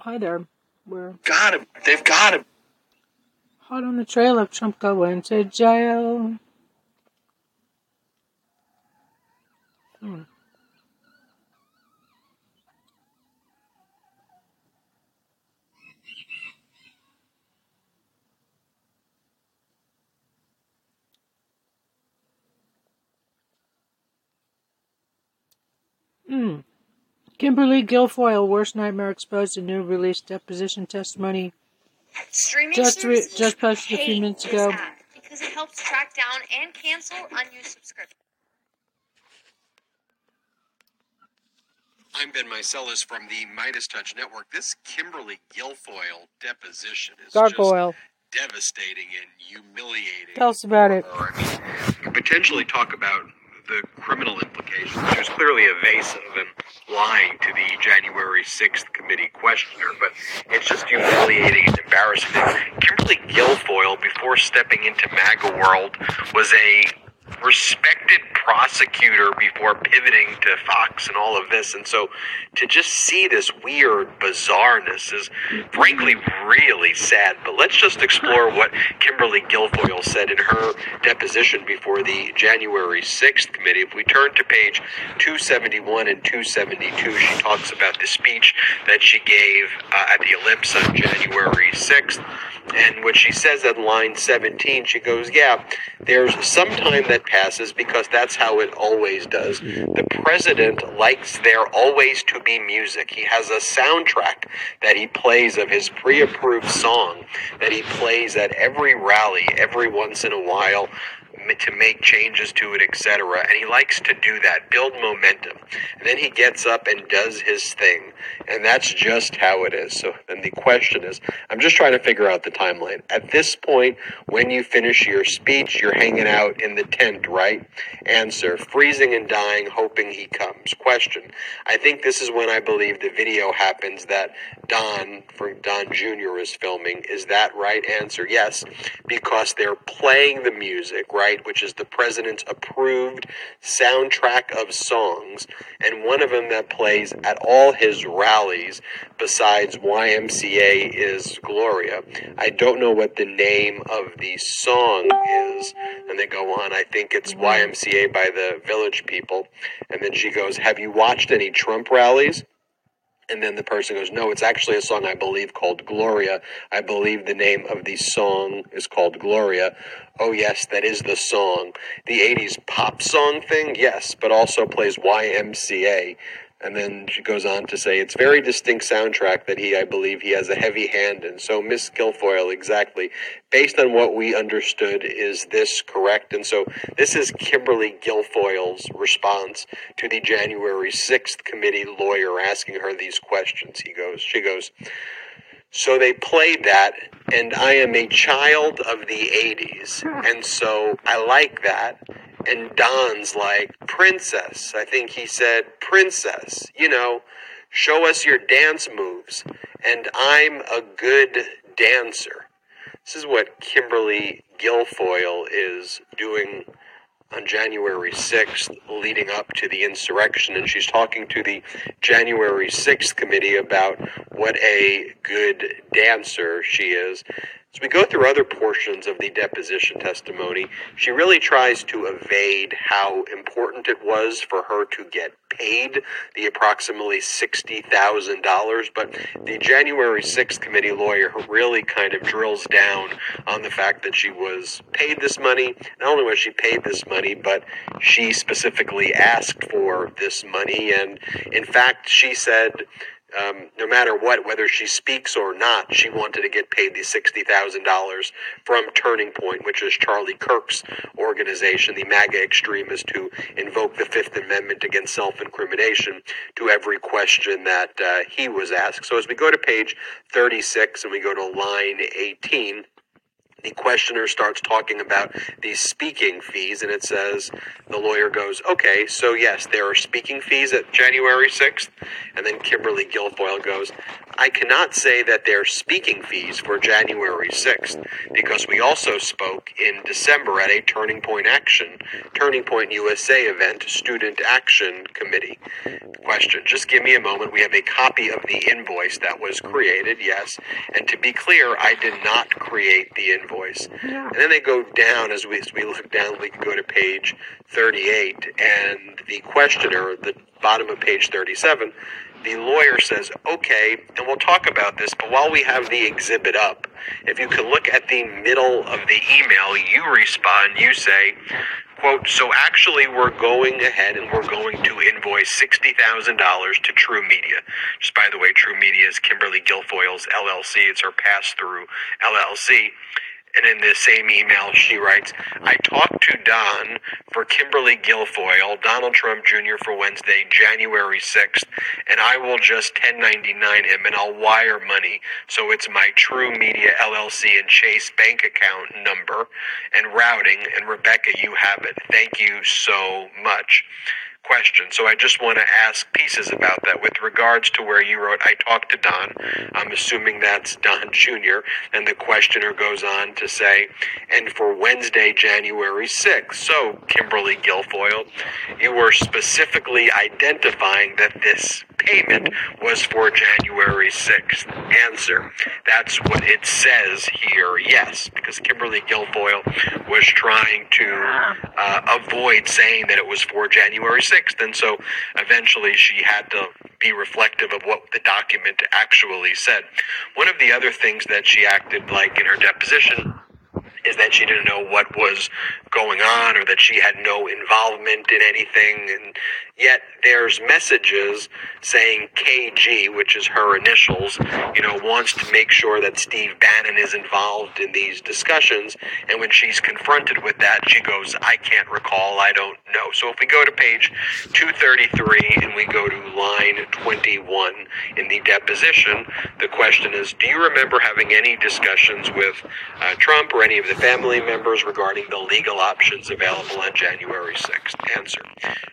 Hi there. We're Got him. They've got him. hot on the trail of Trump going to jail. Hmm. Hmm. Kimberly Guilfoyle, worst nightmare exposed in new release deposition testimony. Streaming Just re- just posted a few minutes ago. because it helps track down and cancel unused subscriptions. I'm Ben Meiselas from the MeidasTouch Network. This Kimberly Guilfoyle deposition is Gargoyle. just devastating and humiliating. Tell us about it. I mean, potentially talk about the criminal implications. She was clearly evasive and lying to the January 6th committee questioner, but it's just humiliating and embarrassing. Kimberly Guilfoyle, before stepping into MAGA world, was a respected prosecutor before pivoting to Fox and all of this. And so to just see this weird bizarreness is frankly really sad. But let's just explore what Kimberly Guilfoyle said in her deposition before the January 6th committee. If we turn to page 271 and 272, she talks about the speech that she gave uh, at the Ellipse on January 6th. And what she says at line 17, she goes, Yeah, there's some time that passes because that's how it always does. The president likes there always to be music. He has a soundtrack that he plays of his pre approved song that he plays at every rally every once in a while to make changes to it, etc. And he likes to do that, build momentum. And then he gets up and does his thing. And that's just how it is. So then the question is I'm just trying to figure out the timeline. At this point, when you finish your speech, you're hanging out in the tent, right? Answer freezing and dying, hoping he comes. Question I think this is when I believe the video happens that Don, for Don Jr., is filming. Is that right? Answer yes, because they're playing the music, right? Which is the president's approved soundtrack of songs, and one of them that plays at all his rallies, besides YMCA, is Gloria. I don't know what the name of the song is. And they go on, I think it's YMCA by the Village People. And then she goes, Have you watched any Trump rallies? And then the person goes, No, it's actually a song I believe called Gloria. I believe the name of the song is called Gloria. Oh, yes, that is the song. The 80s pop song thing, yes, but also plays YMCA. And then she goes on to say, it's very distinct soundtrack that he, I believe, he has a heavy hand in. So, Miss Guilfoyle, exactly. Based on what we understood, is this correct? And so, this is Kimberly Guilfoyle's response to the January 6th committee lawyer asking her these questions. He goes, she goes, so they played that, and I am a child of the 80s, and so I like that. And Don's like, Princess. I think he said, Princess, you know, show us your dance moves. And I'm a good dancer. This is what Kimberly Guilfoyle is doing on January 6th, leading up to the insurrection, and she's talking to the January 6th committee about what a good dancer she is. As we go through other portions of the deposition testimony, she really tries to evade how important it was for her to get paid the approximately $60,000. But the January 6th committee lawyer really kind of drills down on the fact that she was paid this money. Not only was she paid this money, but she specifically asked for this money. And in fact, she said, um, no matter what, whether she speaks or not, she wanted to get paid the $60,000 from Turning Point, which is Charlie Kirk's organization, the MAGA extremist who invoke the Fifth Amendment against self incrimination to every question that uh, he was asked. So as we go to page 36 and we go to line 18, the questioner starts talking about these speaking fees, and it says the lawyer goes, "Okay, so yes, there are speaking fees at January 6th," and then Kimberly Guilfoyle goes, "I cannot say that they're speaking fees for January 6th because we also spoke in December at a Turning Point Action, Turning Point USA event, Student Action Committee." Question: Just give me a moment. We have a copy of the invoice that was created, yes, and to be clear, I did not create the invoice invoice. Yeah. And then they go down as we, as we look down, we can go to page 38, and the questioner, the bottom of page 37, the lawyer says, okay, and we'll talk about this, but while we have the exhibit up, if you can look at the middle of the email, you respond, you say, quote, so actually we're going ahead and we're going to invoice $60,000 to True Media. Just by the way, True Media is Kimberly Guilfoyle's LLC. It's her pass-through LLC. And in the same email, she writes, I talked to Don for Kimberly Guilfoyle, Donald Trump Jr. for Wednesday, January 6th, and I will just 1099 him and I'll wire money. So it's my True Media LLC and Chase bank account number and routing. And Rebecca, you have it. Thank you so much question. So I just want to ask pieces about that. With regards to where you wrote, I talked to Don. I'm assuming that's Don Jr. And the questioner goes on to say, and for Wednesday, January 6th. So, Kimberly Guilfoyle, you were specifically identifying that this payment was for January 6th. Answer. That's what it says here, yes, because Kimberly Guilfoyle was trying to uh, avoid saying that it was for January 6th, and so eventually she had to be reflective of what the document actually said. One of the other things that she acted like in her deposition is that she didn't know what was going on or that she had no involvement in anything. And yet there's messages saying KG which is her initials you know wants to make sure that Steve Bannon is involved in these discussions. And when she's confronted with that she goes I can't recall. I don't know. So if we go to page 233 and we go to line 21 in the deposition the question is do you remember having any discussions with uh, Trump or any of the family members regarding the legal options available on January 6th? Answer.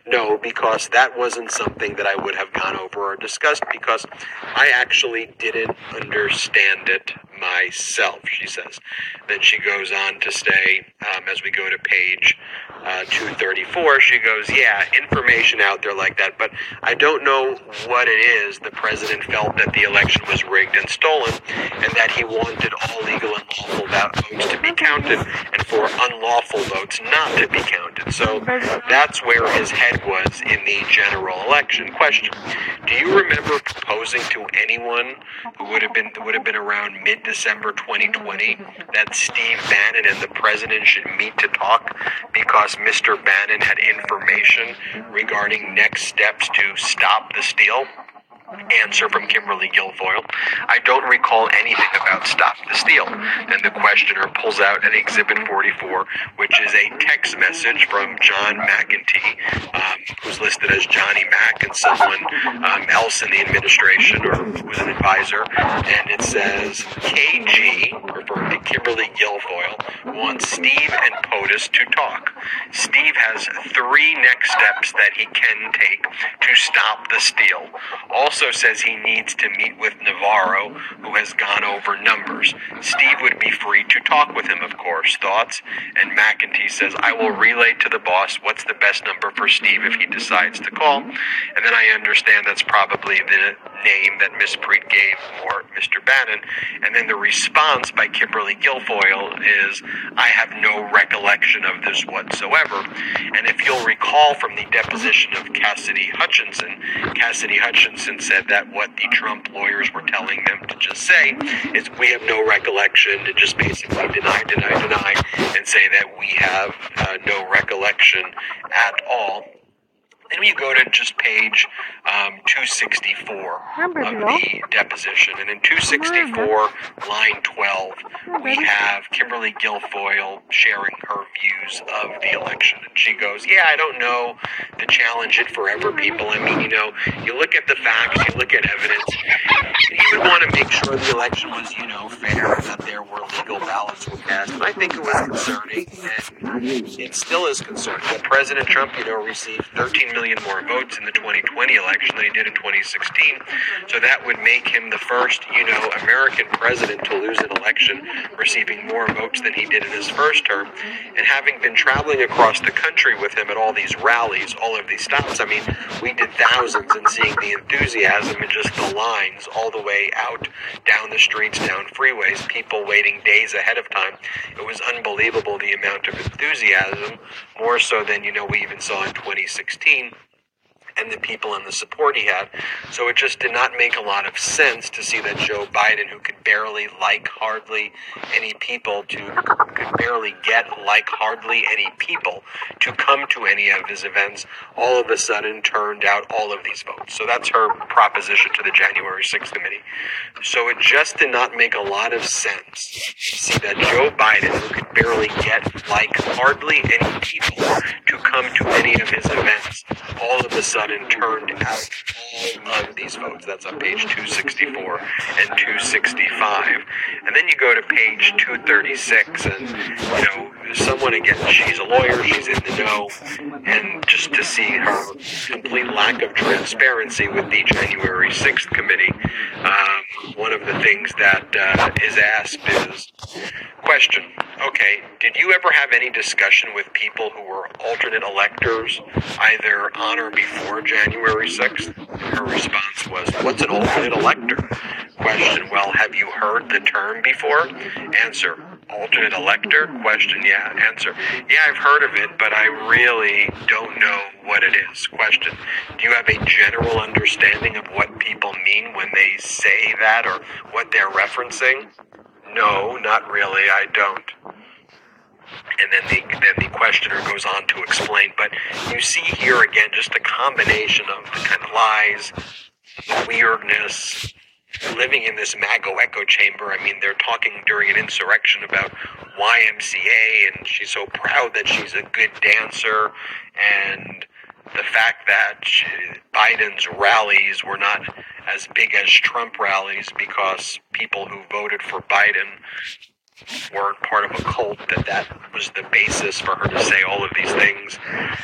No, because that wasn't something that I would have gone over or discussed because I actually didn't understand it myself, she says. Then she goes on to say, um, as we go to page uh, 234, she goes, Yeah, information out there like that, but I don't know what it is. The president felt that the election was rigged and stolen, and that he wanted all legal and lawful votes to be counted, and for unlawful votes not to be counted. So that's where his head was in the general election. Question: Do you remember proposing to anyone who would have been would have been around mid December 2020 that Steve Bannon and the president should meet to talk because Mr. Bannon had information regarding next steps to stop the steal? Answer from Kimberly Guilfoyle. I don't recall anything about Stop the Steal. And the questioner pulls out an Exhibit 44, which is a text message from John McEntee, um, who's listed as Johnny Mack and someone um, else in the administration or who's an advisor. And it says KG, referring to Kimberly Guilfoyle, wants Steve and POTUS to talk. Steve has three next steps that he can take to stop the steal. Also says he needs to meet with Navarro, who has gone over numbers. Steve would be free to talk with him, of course. Thoughts? And McEntee says, I will relay to the boss what's the best number for Steve if he decides to call. And then I understand that's probably the name that Miss Preet gave for Mr. Bannon. And then the response by Kimberly Guilfoyle is, I have no recollection of this whatsoever. And if you'll recall from the deposition of Cassidy Hutchinson, Cassidy Hutchinson said that what the Trump lawyers were telling them to just say is, we have no recollection, to just basically deny, deny, deny, and say that we have uh, no recollection at all. Then you go to just page um, 264 of the deposition. And in 264, line 12, we have Kimberly Guilfoyle sharing her views of the election. And she goes, Yeah, I don't know the challenge it forever people. I mean, you know, you look at the facts, you look at evidence, even would want to make sure the election was, you know, fair and that there were legal ballots were cast. And I think it was concerning, and it still is concerning that President Trump, you know, received 13 million more votes in the 2020 election than he did in 2016. So that would make him the first, you know, American president to lose an election receiving more votes than he did in his first term. And having been traveling across the country with him at all these rallies, all of these stops, I mean, we did thousands and seeing the enthusiasm and just the lines all the way out down the streets, down freeways, people waiting days ahead of time. It was unbelievable the amount of enthusiasm, more so than, you know, we even saw in 2016 and the people and the support he had. So it just did not make a lot of sense to see that Joe Biden, who could barely like hardly any people, to could barely get like hardly any people to come to any of his events, all of a sudden turned out all of these votes. So that's her proposition to the January 6th committee. So it just did not make a lot of sense to see that Joe Biden, who could barely get like hardly any people to come to any of his events, all of a sudden turned out all of these votes. That's on page 264 and 265. And then you go to page 236, and you know, someone again, she's a lawyer, she's in the know, and just to see her complete lack of transparency with the January 6th committee, um, one of the things that uh, is asked is question okay did you ever have any discussion with people who were alternate electors either on or before january 6th her response was what's an alternate elector? Question well have you heard the term before? Answer alternate elector question yeah answer yeah i've heard of it but i really don't know what it is question do you have a general understanding of what people mean when they say that or what they're referencing no, not really. I don't. And then the then the questioner goes on to explain. But you see here again just a combination of the kind of lies, weirdness, living in this MAGA echo chamber. I mean, they're talking during an insurrection about YMCA, and she's so proud that she's a good dancer, and the fact that she, Biden's rallies were not as big as Trump rallies because people who voted for Biden weren't part of a cult, that that was the basis for her to say all of these things. Um,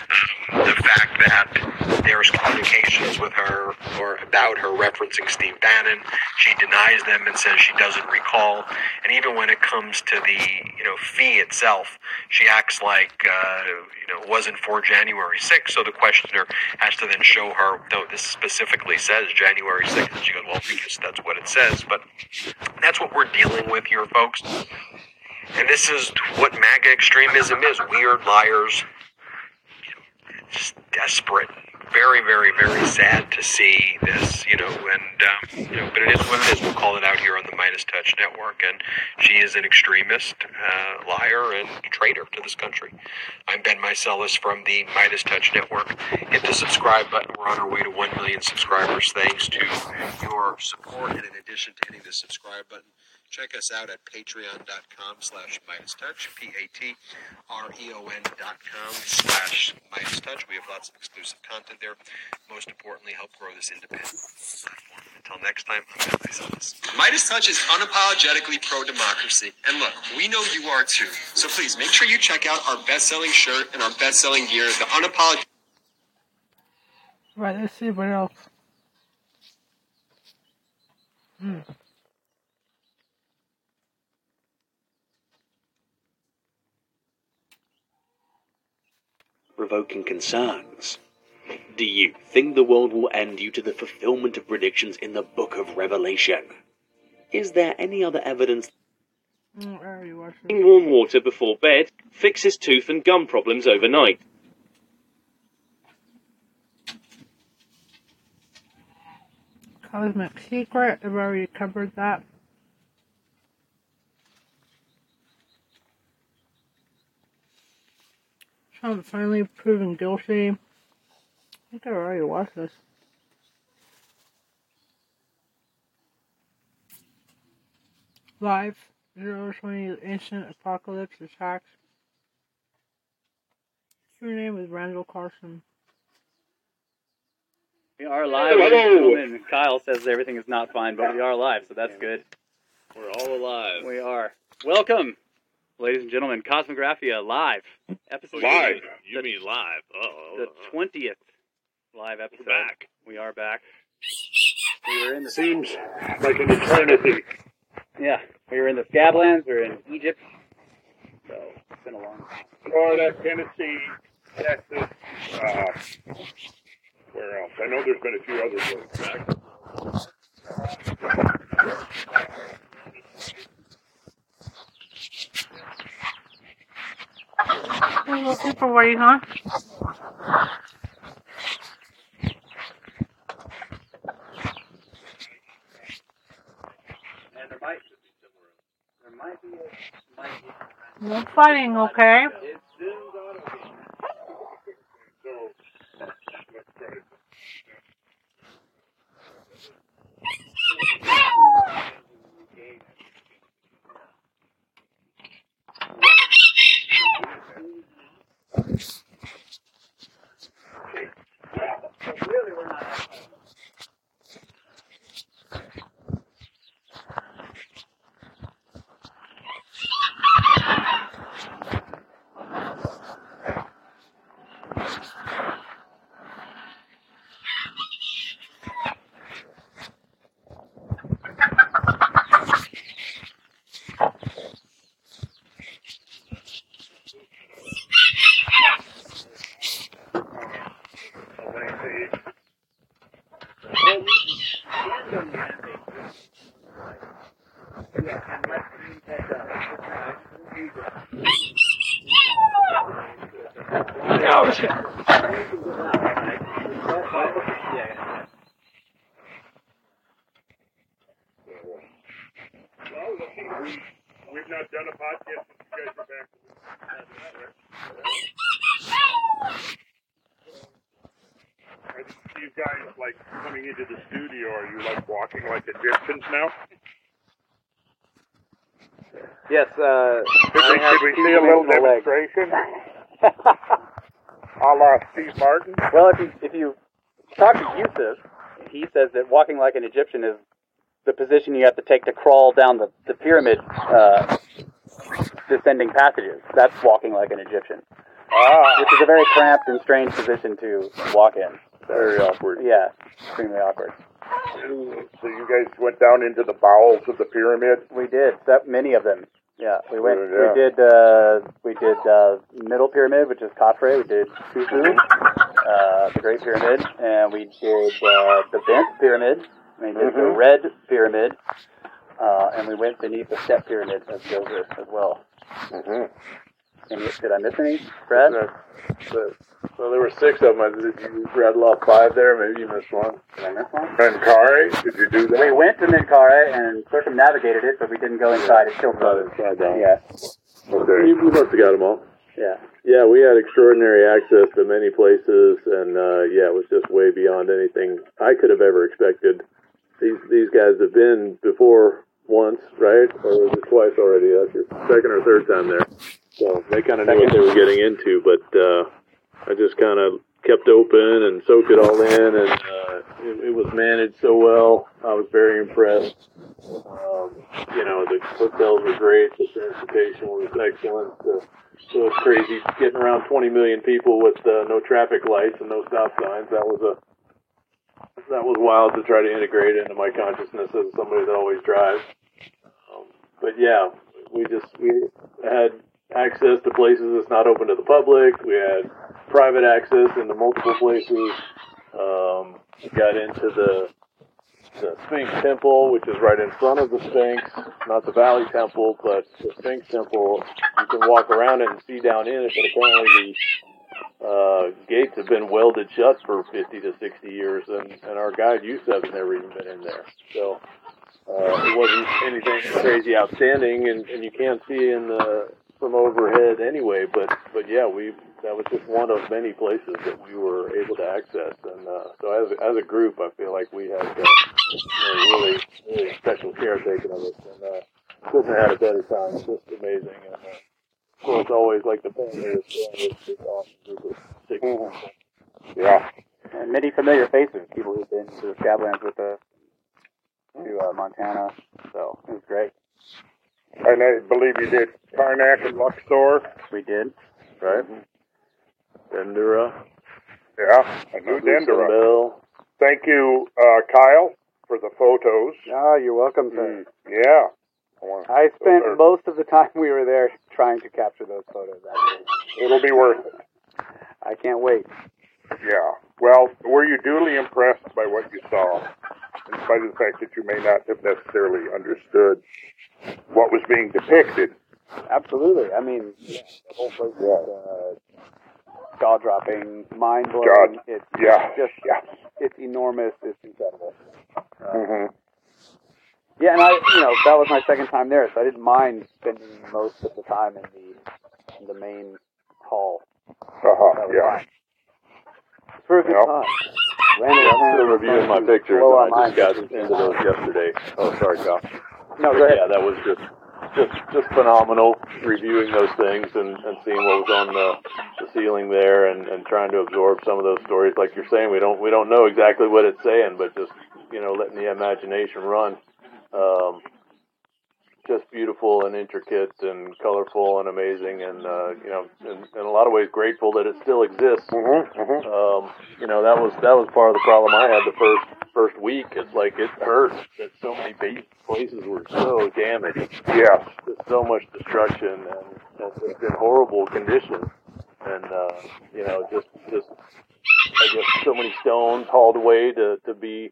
the fact that there's communications with her or about her referencing Steve Bannon, she denies them and says she doesn't recall. And even when it comes to the you know fee itself, she acts like uh, you know it wasn't for January 6th. So the questioner has to then show her, though this specifically says January 6th, and she goes, well, because that's what it says. But that's what we're dealing with here, folks. And this is what MAGA extremism is weird liars, just desperate. Very, very, very sad to see this, you know, and, um, you know, but it is what it is. We'll call it out here on the MeidasTouch Network. And she is an extremist, uh, liar, and traitor to this country. I'm Ben Meiselas from the Midas Touch Network. Hit the subscribe button. We're on our way to 1 million subscribers thanks to your support. And in addition to hitting the subscribe button, Check us out at patreon.com slash MeidasTouch, P-A-T-R-E-O-N dot com slash MeidasTouch. We have lots of exclusive content there. Most importantly, help grow this independent platform. Until next time, I'm Ben Meiselas. Is unapologetically pro-democracy. And look, we know you are too. So please make sure you check out our best-selling shirt and our best-selling gear, the unapologetic Right, let's see what else. Hmm. Provoking concerns. Do you think the world will end due to the fulfillment of predictions in the book of Revelation? Is there any other evidence Mm, I already watched it. Drinking warm water before bed fixes tooth and gum problems overnight. Cosmic Secret, I've already covered that. Trump finally proven guilty. I think I already watched this. Live, 020 Ancient Apocalypse Attacks. Your name is Randall Carlson. We are live, ladies and. Kyle says everything is not fine, but we are live, so that's good. We're all alive. We are. Welcome, ladies and gentlemen. Kosmographia live episode. Live? You The- mean live? Oh, The twentieth live episode. back. We are back. We were in the Seems like an eternity. yeah. We were in the Scablands. We were in Egypt. So it's been a long time. Florida, Tennessee, Texas, uh, where else? I know there's been a few other places. We're looking for you, huh? And there might there might be a might be No fighting, okay? It's Zoom's auto game. So, let's try it. Well, looking, we, we've not done a podcast since you guys are back. Are you guys like coming into the studio? Are you like walking like Egyptians now? Yes, uh, Could we, could we see a little demonstration? A la Steve Martin? Well, if you if you talk to Yusuf, he says that walking like an Egyptian is the position you have to take to crawl down the, the pyramid uh, descending passages. That's walking like an Egyptian, Ah, which is a very cramped and strange position to walk in. very awkward. Yeah, extremely awkward. So you guys went down into the bowels of the pyramid? We did that many of them. Yeah, we went. Yeah. We did. Uh, we did uh, middle pyramid, which is Khafre. We did Khufu, uh, the Great Pyramid, and we did uh, the Bent Pyramid. We did the Mhm. Red Pyramid, uh, and we went beneath the Step Pyramid of Gilgit as well. Mm-hmm. Any, did I miss any, Brad? Well, there were six of them. Did you rattle off five there? Maybe you missed one. Did I miss one? Menkaure, did you do that? We went to Menkaure and circumnavigated it, but we didn't go inside. It's still closed. inside down. Yeah, Okay. You, you must have got them all. yeah. Yeah, we had extraordinary access to many places, and uh, yeah, it was just way beyond anything I could have ever expected. These these guys have been before once, right? Or was it twice already? That's your second or third time there. So they kind of knew what they were getting into, but uh, I just kind of kept open and soaked it all in, and uh, it, it was managed so well. I was very impressed. Um, you know, the hotels were great. The transportation was excellent. The, so it's crazy getting around 20 million people with uh, no traffic lights and no stop signs. That was a that was wild to try to integrate into my consciousness as somebody that always drives. Um, but yeah, we just we had access to places that's not open to the public. We had private access into multiple places. Um, we got into the the Sphinx Temple, which is right in front of the Sphinx, not the Valley Temple, but the Sphinx Temple. You can walk around it and see down in it, but apparently the uh, gates have been welded shut for 50 to 60 years, and, and our guide Yusuf has never even been in there. So uh, it wasn't anything crazy outstanding, and, and you can't see in the from overhead anyway. But but yeah, we that was just one of many places that we were able to access, and uh, so as as a group, I feel like we had uh, you know, really really special care taken of us, and uh, couldn't have had a better time. It's just amazing, and uh, of course, always like the family uh, six. Yeah. and many familiar faces, people who've been to the Scablands with us, to uh, Montana. So it was great. And I believe you did Karnak and Luxor. We did. Right? Dendera. Yeah, I knew Dendera. Bell. Thank you, uh, Kyle, for the photos. Ah, you're welcome, sir. Yeah. I I spent those are- most of the time we were there trying to capture those photos. Actually, It'll be worth it. I can't wait. Yeah. Well, were you duly impressed by what you saw, in spite of the fact that you may not have necessarily understood what was being depicted? Absolutely. I mean, yeah, the whole place is uh, jaw dropping, mind blowing. God. It's Yeah. just Yeah. it's enormous. It's incredible. Mm-hmm. Yeah, and I, you know, that was my second time there, so I didn't mind spending most of the time in the in the main hall. Uh-huh. Yeah. fine. For a good time. I'm still reviewing my pictures, and I just got into those yesterday. Oh, sorry, Kyle. No, go ahead. Yeah, that was just just just phenomenal reviewing those things and, and seeing what was on the, the ceiling there and, and trying to absorb some of those stories. Like you're saying, we don't we don't know exactly what it's saying, but just you know letting the imagination run. Um, just beautiful and intricate and colorful and amazing, and uh, you know, in, in a lot of ways, grateful that it still exists. hmm hmm Um, you know, that was that was part of the problem I had the first first week. It's like it hurts that so many places were so damaged. Yes. There's so much destruction and, and it's in horrible condition. And uh, you know, just just I guess so many stones hauled away to to be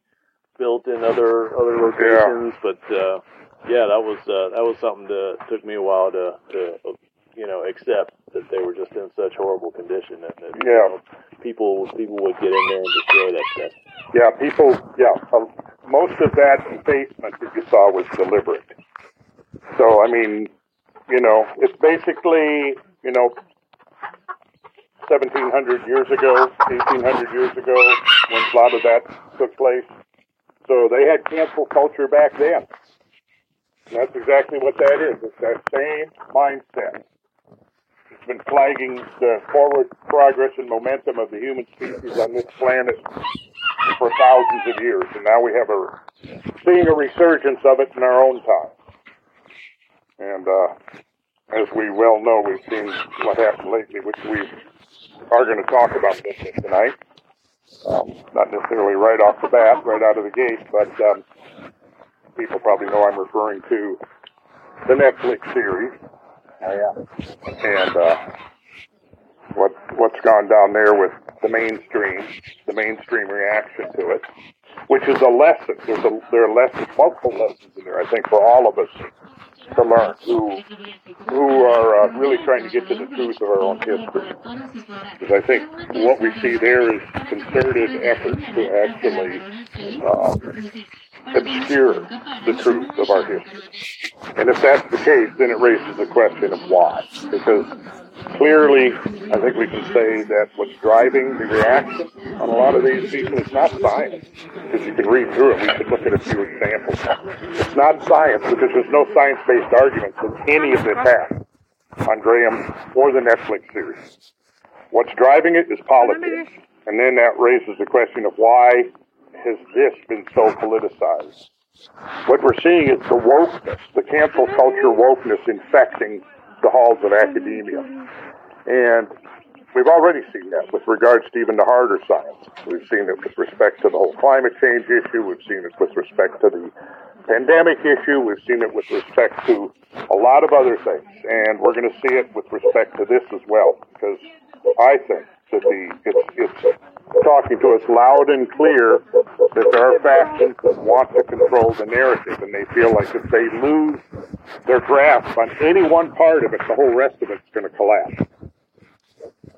built in other other locations. But uh, yeah, that was uh, that was something that took me a while to to you know accept that they were just in such horrible condition and that you Yeah. know, people people would get in there and destroy that stuff. Yeah, people, yeah, uh, most of that basement that you saw was deliberate. So, I mean, you know, it's basically, you know, 1700 years ago, 1800 years ago, when a lot of that took place. So they had cancel culture back then. And that's exactly what that is. It's that same mindset. It's been flagging the forward progress and momentum of the human species on this planet for thousands of years, and now we have a seeing a resurgence of it in our own time. And uh, as we well know, we've seen what happened lately, which we are going to talk about this tonight. Um, not necessarily right off the bat, right out of the gate, but um, people probably know I'm referring to the Netflix series. Oh yeah. And uh, what what's gone down there with the mainstream, the mainstream reaction to it, which is a lesson. There's a, there are lessons, multiple lessons in there, I think, for all of us to learn who who are uh, really trying to get to the truth of our own history. Because I think what we see there is concerted efforts to actually um, obscure the truth of our history. And if that's the case, then it raises the question of why. Because clearly, I think we can say that what's driving the reaction on a lot of these people is not science. Because you can read through it, we could look at a few examples. It's not science because there's no science-based argument that any of this has on Graham or the Netflix series. What's driving it is politics. And then that raises the question of why has this been so politicized? What we're seeing is the wokeness, the cancel culture wokeness infecting the halls of academia. And we've already seen that with regards to even the harder science. We've seen it with respect to the whole climate change issue. We've seen it with respect to the pandemic issue. We've seen it with respect to a lot of other things. And we're going to see it with respect to this as well. Because I think that the, it's, it's talking to us loud and clear that there are factions that want to control the narrative, and they feel like if they lose their grasp on any one part of it, the whole rest of it's going to collapse.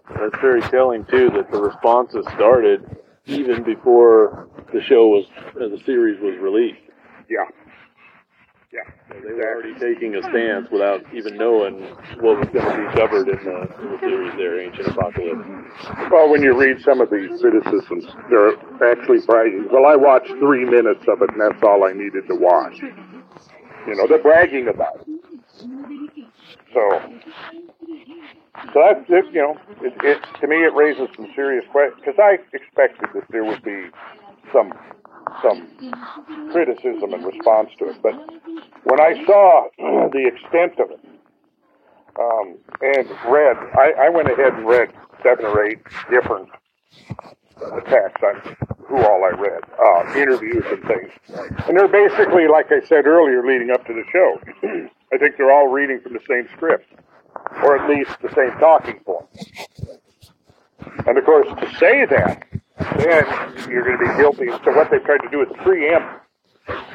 That's very telling too that the responses started even before the show was uh, the series was released. Yeah. Yeah. They were already taking a stance without even knowing what was going to be covered in the, in the series there, Ancient Apocalypse. Well, when you read some of these criticisms, they're actually bragging. Well, I watched three minutes of it, and that's all I needed to watch. You know, they're bragging about it. So, So that's it, you know, it, it to me it raises some serious questions because I expected that there would be some some criticism in response to it, but when I saw the extent of it um, and read, I, I went ahead and read seven or eight different attacks on who all I read, uh, interviews and things, and they're basically like I said earlier, leading up to the show. I think they're all reading from the same script or at least the same talking points. And of course, to say that, then you're going to be guilty. So what they've tried to do is preempt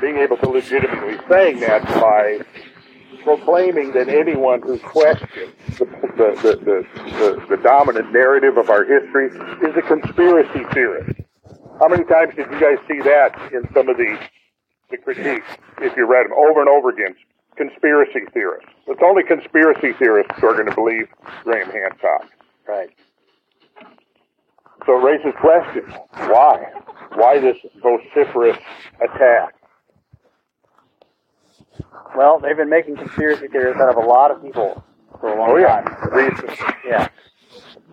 being able to legitimately saying that by proclaiming that anyone who questions the, the, the, the, dominant narrative of our history is a conspiracy theorist. How many times did you guys see that in some of the, the critiques, if you read them over and over again? Conspiracy theorists. It's only conspiracy theorists who are going to believe Graham Hancock. Right. So it raises questions. Why? Why this vociferous attack? Well, they've been making conspiracy theories out of a lot of people for a long Oh yeah, time. recently. Yeah.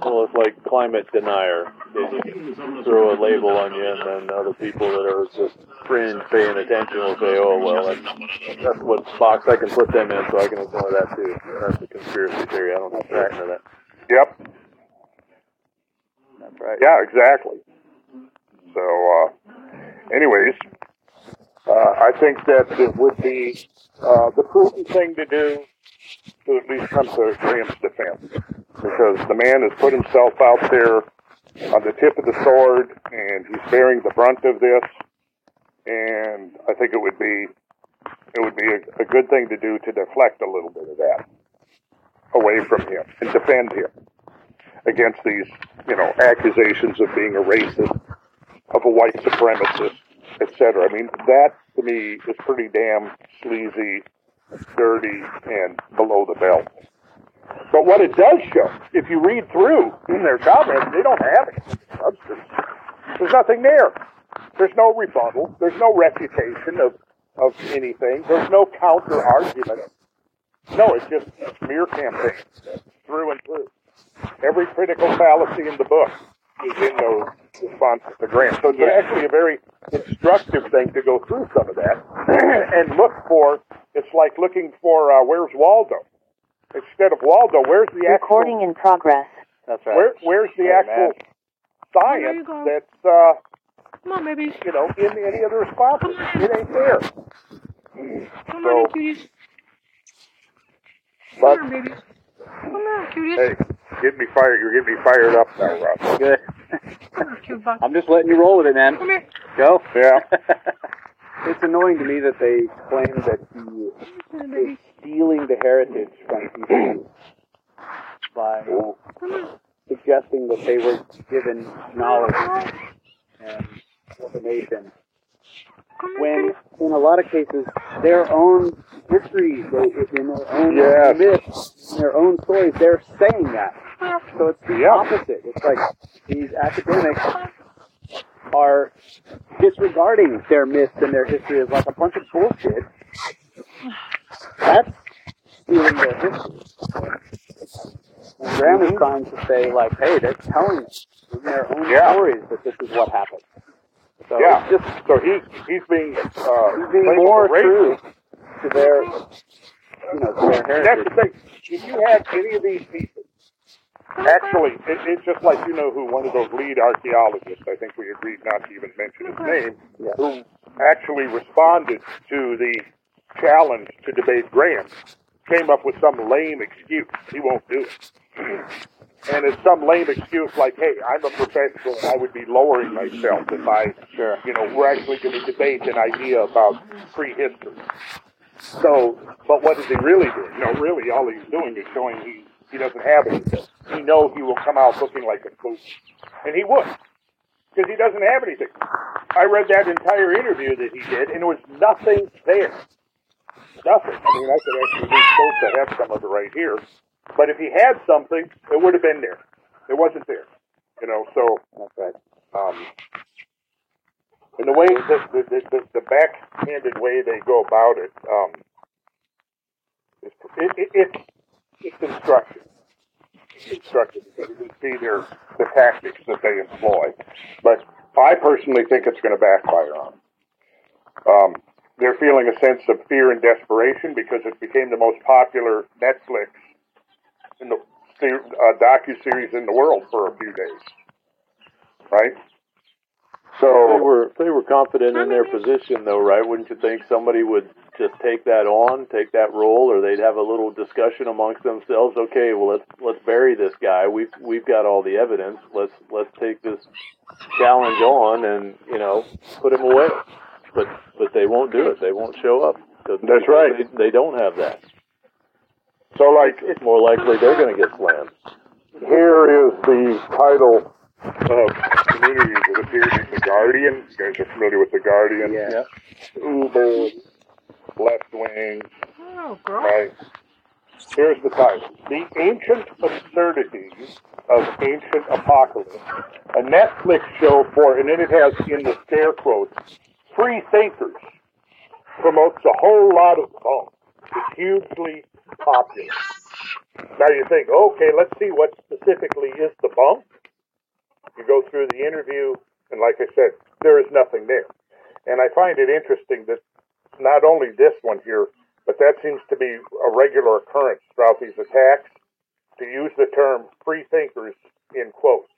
Well, it's like climate denier. They throw a label on you, and then other people that are just fringe paying attention will say, "Oh, well, that's, that's what box I can put them in, so I can ignore that too." That's a conspiracy theory. I don't have to listen to that. Yep. That's right. Yeah, exactly. So, uh, anyways, uh, I think that it would be uh, the prudent thing to do to at least come to Graham's defense, because the man has put himself out there on the tip of the sword, and he's bearing the brunt of this. And I think it would be it would be a, a good thing to do to deflect a little bit of that away from him and defend him against these, you know, accusations of being a racist, of a white supremacist, etc. I mean, that to me is pretty damn sleazy, dirty, and below the belt. But what it does show, if you read through in their comments, they don't have substance. There's nothing there. There's no rebuttal. There's no refutation of, of anything. There's no counter argument. No, it's just smear campaign through and through. Every critical fallacy in the book is in those responses to Grant. So it's actually a very instructive thing to go through some of that and look for. It's like looking for uh, where's Waldo. Instead of Waldo, where's the actual Recording in progress. That's right. where, where's the Hey, actual man. There you science go. that's uh, Come on, baby. you know in any of the responses? It ain't there. Come So- on, cuties. Come But on, baby. Come on, cuties. hey, get me fired. You're getting me fired up now, Russ. Good. Come on, cute butt. I'm just letting you roll with it, man. Come here. Go. Yeah. it's annoying to me that they claim that he Come on, baby. is stealing the heritage from people by Come suggesting that they were given knowledge and information Come on, when in a lot of cases their own history, they, in their own Yes. myths, in their own stories, they're saying that. So it's the opposite. It's like these academics are disregarding their myths and their history as like a bunch of bullshit. That's stealing their history. And Graham is mm-hmm. trying to say like, hey, they're telling us in their own Yeah. stories that this is what happened. So yeah. just so he's he's being uh, He's being more true to their, you know, to their That's heritage. the thing. If you had any of these people, actually, it, it's just like you know who one of those lead archaeologists. I think we agreed not to even mention his name, who actually responded to the challenge to debate Graham, came up with some lame excuse. He won't do it. And it's some lame excuse like, hey, I'm a professional I would be lowering myself if I, Sure. you know, we're actually going to debate an idea about prehistory. So, but what is he really doing? No, really, all he's doing is showing he, he doesn't have anything. He knows he will come out looking like a fool. And he would. Because he doesn't have anything. I read that entire interview that he did, and there was nothing there. Nothing. I mean, I could actually be supposed to have some of it right here. But if he had something, it would have been there. It wasn't there. You know, so That's right. um, and the way the the, the, the, backhanded way they go about it, um, it, it, it's it's instructive. constructed because you can see their the tactics that they employ. But I personally think it's going to backfire on them. Um, they're feeling a sense of fear and desperation because it became the most popular Netflix in the uh, docu series in the world for a few days, right? If they So were if they were confident in their position, though, right? Wouldn't you think somebody would just take that on, take that role, or they'd have a little discussion amongst themselves? Okay, well let's let's bury this guy. We've we've got all the evidence. Let's let's take this challenge on and you know put him away. But but they won't do it. They won't show up. That's right. They, they don't have that. So like It's more likely they're going to get slammed. Here is the title of the that appeared in The Guardian. You guys are familiar with The Guardian? Yeah. Uber, left wing, Oh, girl. right? Here's the title The Ancient Absurdities of Ancient Apocalypse. A Netflix show for, and then it has in the scare quotes, free thinkers. Promotes a whole lot of bunk. It's hugely popular. Now you think, okay, let's see what specifically is the bunk. You go through the interview, and like I said, there is nothing there. And I find it interesting that not only this one here, but that seems to be a regular occurrence throughout these attacks to use the term free thinkers in quotes.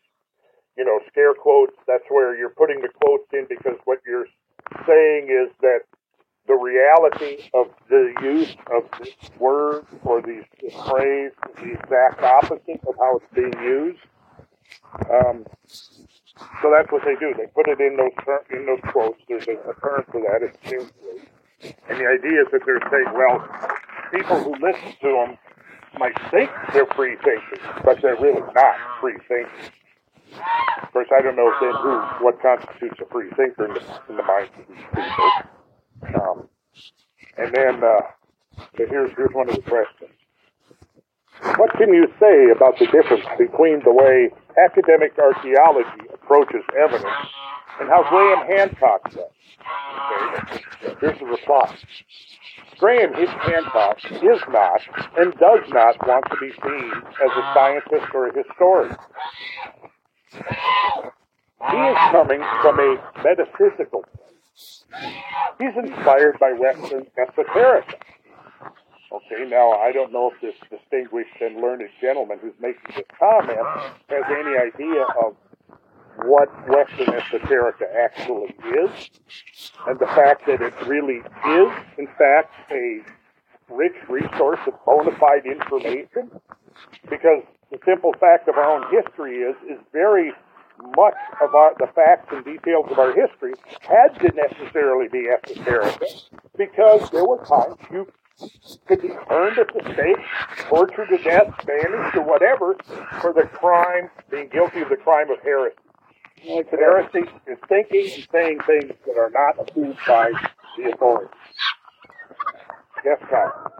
You know, scare quotes, that's where you're putting the quotes in because what you're saying is that the reality of the use of this word or these, this phrase is the exact opposite of how it's being used. Um, so that's what they do. They put it in those ter- in those quotes. There's a, term for that. It's simply. And the idea is that they're saying, well, people who listen to them might think they're free thinkers, but they're really not free thinkers. Of course, I don't know then who what constitutes a free thinker in the, in the minds of these people. Um, and then uh, here's here's one of the questions. What can you say about the difference between the way academic archaeology approaches evidence and how Graham Hancock does? Okay, here's the reply. Graham Hancock is not and does not want to be seen as a scientist or a historian. He is coming from a metaphysical. He's inspired by Western esoterica. Okay, now I don't know if this distinguished and learned gentleman who's making this comment has any idea of what Western esoterica actually is, and the fact that it really is, in fact, a rich resource of bona fide information. Because the simple fact of our own history is, is very much of our, the facts and details of our history had to necessarily be esoteric because there were times you could be burned at the stake, tortured to death, banished, or whatever for the crime, being guilty of the crime of heresy. Heresy is thinking and saying things that are not approved by the authorities. Yes, Kyle.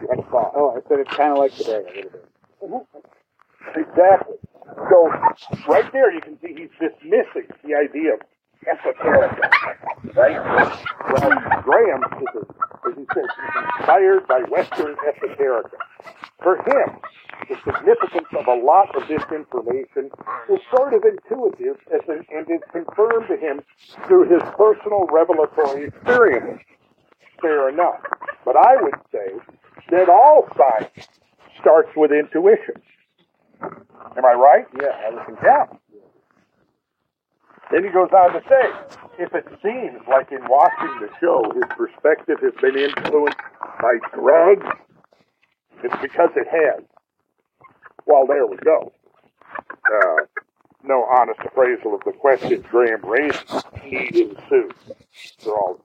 You had a thought. Oh, I said it's kind of like today a little bit. Mm-hmm. Exactly. So right there, you can see he's dismissing the idea of esoteric, right? Well, Graham is, as he says, he's inspired by Western esoterica. For him, the significance of a lot of this information is sort of intuitive, and is confirmed to him through his personal revelatory experiences. Fair enough. But I would say that all science starts with intuition. Am I right? Yeah, I would think yeah. Then he goes on to say, if it seems like in watching the show his perspective has been influenced by drugs, it's because it has. Well, there we go. Uh, no honest appraisal of the question Graham raised need ensue. They're all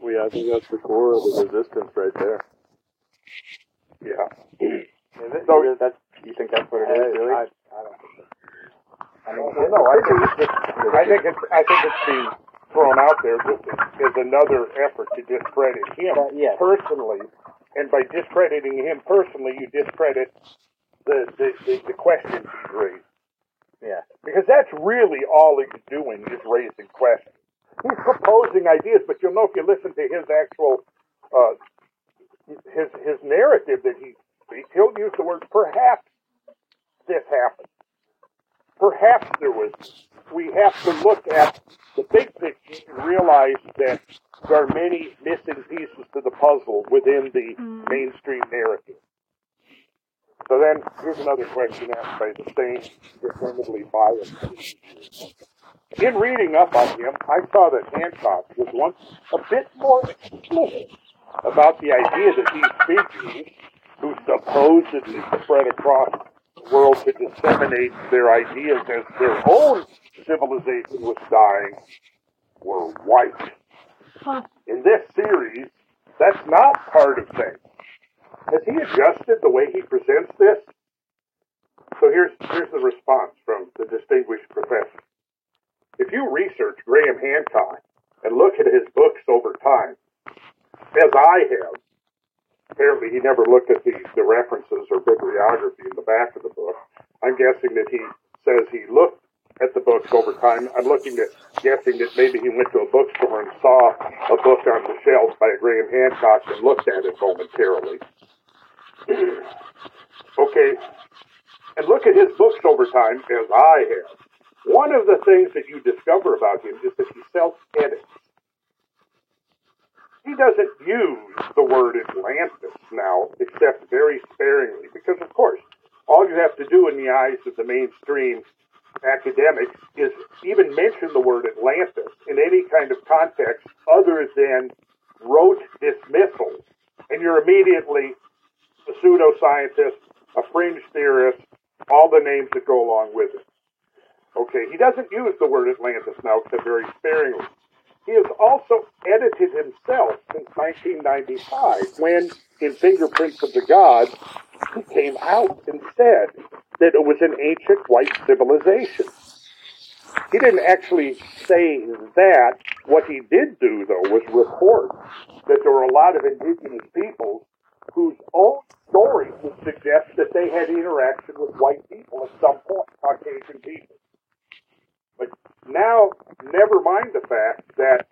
We I think that's the core of the resistance right there. Yeah. It? So that's you think that's what it is? Really? I, I don't think so. I mean, Well, no, I think it's I think it's I think it's being thrown out there just as another effort to discredit him Uh, yes. personally, and by discrediting him personally, you discredit the the, the, the questions he's raised. yeah. Because that's really all he's doing is raising questions. He's proposing ideas, but you'll know if you listen to his actual uh, his his narrative that he speaks, he'll use the word perhaps this happened. Perhaps there was. We have to look at the big picture and realize that there are many missing pieces to the puzzle within the mm. mainstream narrative. So then, here's another question asked by the same affirmatively biased. In reading up on him, I saw that Hancock was once a bit more explicit about the idea that these figures, who supposedly spread across the world to disseminate their ideas as their own civilization was dying, were white. In this series, that's not part of things. Has he adjusted the way he presents this? So here's here's the response from the distinguished professor. If you research Graham Hancock and look at his books over time, as I have, apparently he never looked at the, the references or bibliography in the back of the book. I'm guessing that he says he looked at the books over time. I'm looking at guessing that maybe he went to a bookstore and saw a book on the shelf by Graham Hancock and looked at it momentarily. okay, and look at his books over time as I have. One of the things that you discover about him is that he self-edits. He doesn't use the word Atlantis now, except very sparingly, because of course, all you have to do in the eyes of the mainstream academics is even mention the word Atlantis in any kind of context other than rote dismissal, and you're immediately a pseudoscientist, a fringe theorist, all the names that go along with it. Okay, he doesn't use the word Atlantis now except very sparingly. He has also edited himself since 1995 when, in Fingerprints of the Gods, he came out and said that it was an ancient white civilization. He didn't actually say that. What he did do, though, was report that there were a lot of indigenous peoples whose own stories would suggest that they had interaction with white people at some point, Caucasian people. But now, never mind the fact that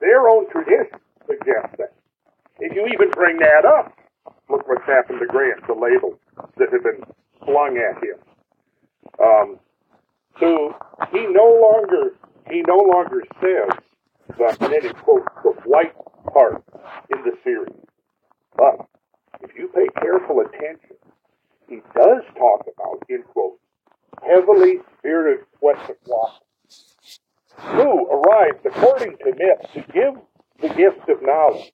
their own tradition suggests that. If you even bring that up, look what's happened to Grant, the label that had been flung at him. Um, so he no longer he no longer says the and then it quotes the white part in the series. But if you pay careful attention, he does talk about, in quotes, heavily spirited Quetzalcoatl, who arrived, according to myth, to give the gift of knowledge.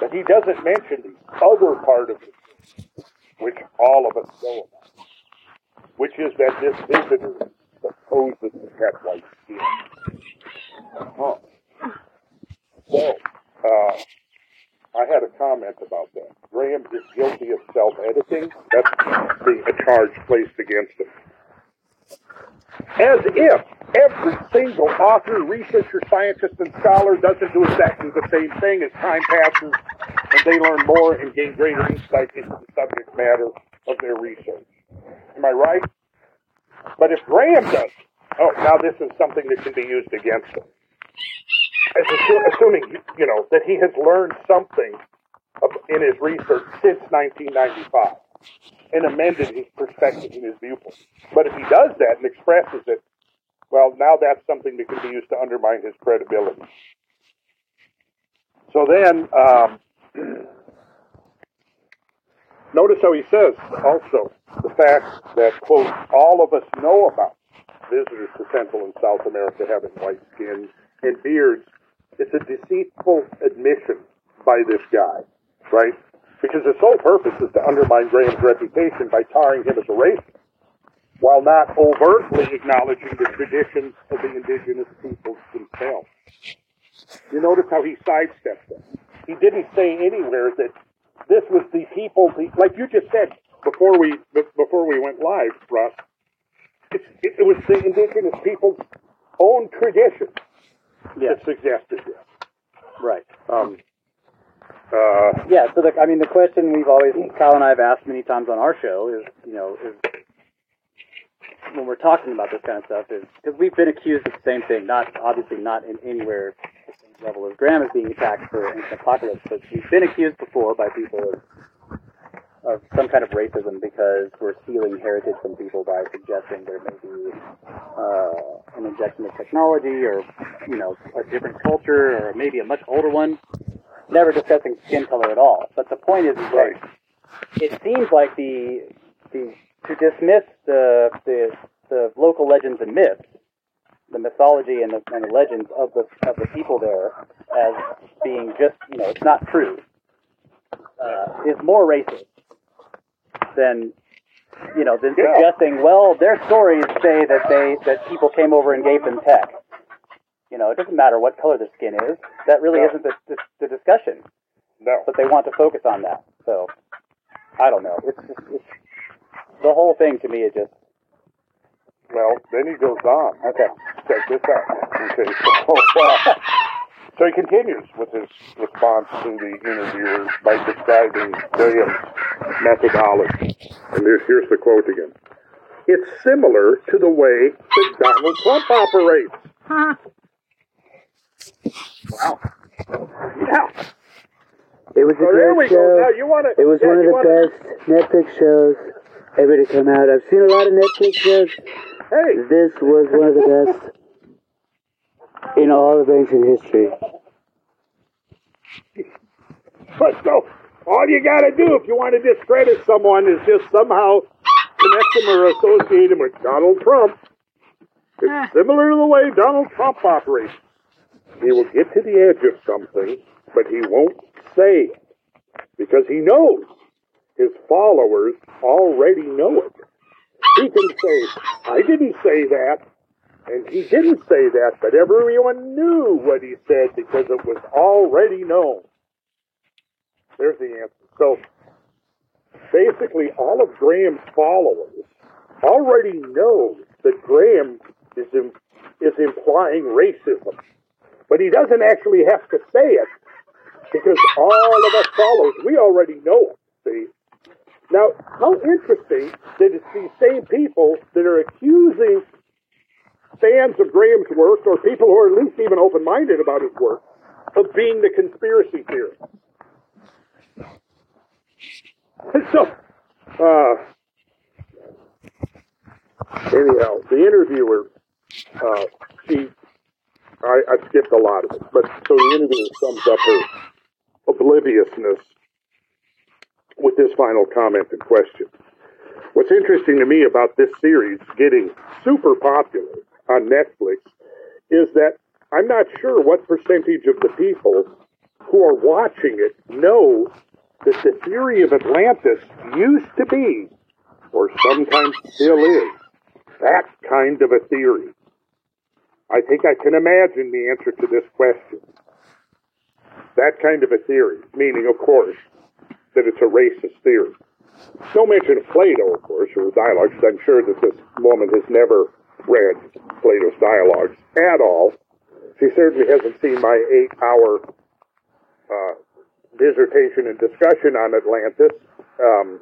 But he doesn't mention the other part of it, which all of us know about, which is that this visitor supposedly had white skin. Uh-huh. So, uh, I had a comment about that. Graham is guilty of self-editing. That's the charge placed against him. As if every single author, researcher, scientist, and scholar doesn't do exactly the same thing as time passes and they learn more and gain greater insight into the subject matter of their research. Am I right? But if Graham does, oh, now this is something that can be used against him. As assu- assuming, you know, that he has learned something of- in his research since 1995 and amended his perspective and his viewpoint. But if he does that and expresses it, well, now that's something that can be used to undermine his credibility. So then, um, notice how he says also the fact that, quote, all of us know about visitors to Central and South America having white skin and beards. It's a deceitful admission by this guy, right? Because the sole purpose is to undermine Graham's reputation by tarring him as a racist, while not overtly acknowledging the traditions of the indigenous peoples themselves. You notice how he sidestepped it. He didn't say anywhere that this was the people, the, like you just said before we before we went live, Russ. It's, it, it was the indigenous people's own tradition that suggested this. Right. Um, uh, Yeah, so the, I mean, the question we've always, Kyle and I have asked many times on our show is, you know, is when we're talking about this kind of stuff is, because we've been accused of the same thing, not, obviously not in anywhere the same level as Graham is being attacked for ancient apocalypse, but we've been accused before by people of, of some kind of racism because we're stealing heritage from people by suggesting there may be uh, an injection of technology or, you know, a different culture or maybe a much older one. Never discussing skin color at all. But the point is, is that it seems like the the to dismiss the the the local legends and myths, the mythology and the, and the legends of the of the people there as being just you know it's not true uh, is more racist than you know than Yeah. suggesting well their stories say that they that people came over and gave them tech. You know it doesn't matter what color the skin is. That really No. isn't the, the, the discussion No. but they want to focus on that. So I don't know. It's just it's, the whole thing to me is just Well, then he goes on. okay. Check this out. Okay, so, uh, so he continues with his response to the interviewer by describing Graham's methodology. And here's, here's the quote again. It's similar to the way that Donald Trump operates. Huh. Wow. Yeah. It was a So there great we go. Now show. you want to? It was yeah, one of the wanna, best Netflix shows ever to come out. I've seen a lot of Netflix shows. Hey, This was one of the best in all of ancient history. but so all you got to do if you want to discredit someone is just somehow connect them or associate them with Donald Trump. It's ah. similar to the way Donald Trump operates. He will get to the edge of something, but he won't say it because he knows his followers already know it. He can say, I didn't say that, and he didn't say that, but everyone knew what he said because it was already known. There's the answer. So basically, all of Graham's followers already know that Graham is im- is implying racism, but he doesn't actually have to say it because all of us followers we already know it. See. Now, how interesting that it's these same people that are accusing fans of Graham's work, or people who are at least even open minded about his work, of being the conspiracy theorists. so, uh, anyhow, the interviewer, uh, she, I, I skipped a lot of it, but so the interviewer sums up her obliviousness with this final comment and question. What's interesting to me about this series getting super popular on Netflix is that I'm not sure what percentage of the people who are watching it know that the theory of Atlantis used to be, or sometimes still is, that kind of a theory. I think I can imagine the answer to this question. That kind of a theory, meaning, of course, that it's a racist theory. No mention of Plato, of course, or dialogues. I'm sure that this woman has never read Plato's dialogues at all. She certainly hasn't seen my eight hour uh, dissertation and discussion on Atlantis. Um,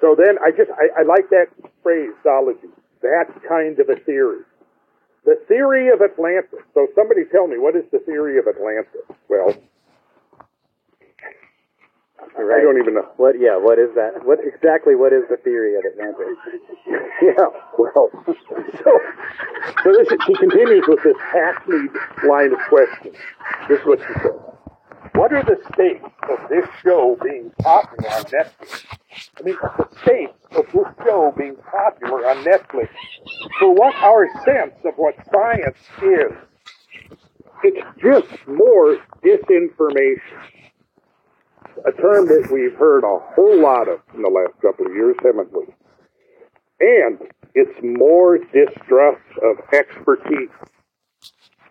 so then I just, I, I like that phraseology, that kind of a theory. The theory of Atlantis. So somebody tell me, what is the theory of Atlantis? Well, I don't even know. What? Yeah. What is that? What exactly? What is the theory of it, Atlantis? yeah, well, so, so this, she continues with this hackneyed line of questions. This is what she says. What are the stakes of this show being popular on Netflix? I mean, the stakes of this show being popular on Netflix for what our sense of what science is. It's just more disinformation. A term that we've heard a whole lot of in the last couple of years, haven't we? And it's more distrust of expertise.